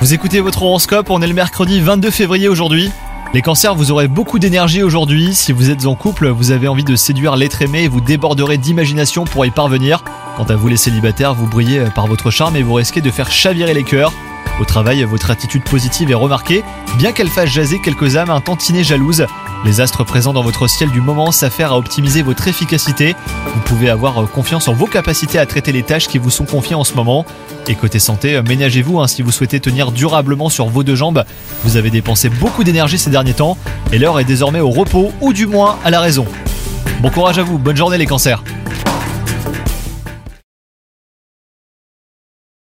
Vous écoutez votre horoscope, on est le mercredi 22 février aujourd'hui. Les cancers, vous aurez beaucoup d'énergie aujourd'hui. Si vous êtes en couple, vous avez envie de séduire l'être aimé et vous déborderez d'imagination pour y parvenir. Quant à vous les célibataires, vous brillez par votre charme et vous risquez de faire chavirer les cœurs. Au travail, votre attitude positive est remarquée, bien qu'elle fasse jaser quelques âmes un tantinet jalouses. Les astres présents dans votre ciel du moment s'affairent à optimiser votre efficacité. Vous pouvez avoir confiance en vos capacités à traiter les tâches qui vous sont confiées en ce moment. Et côté santé, ménagez-vous hein, si vous souhaitez tenir durablement sur vos deux jambes. Vous avez dépensé beaucoup d'énergie ces derniers temps et l'heure est désormais au repos ou du moins à la raison. Bon courage à vous, bonne journée les cancers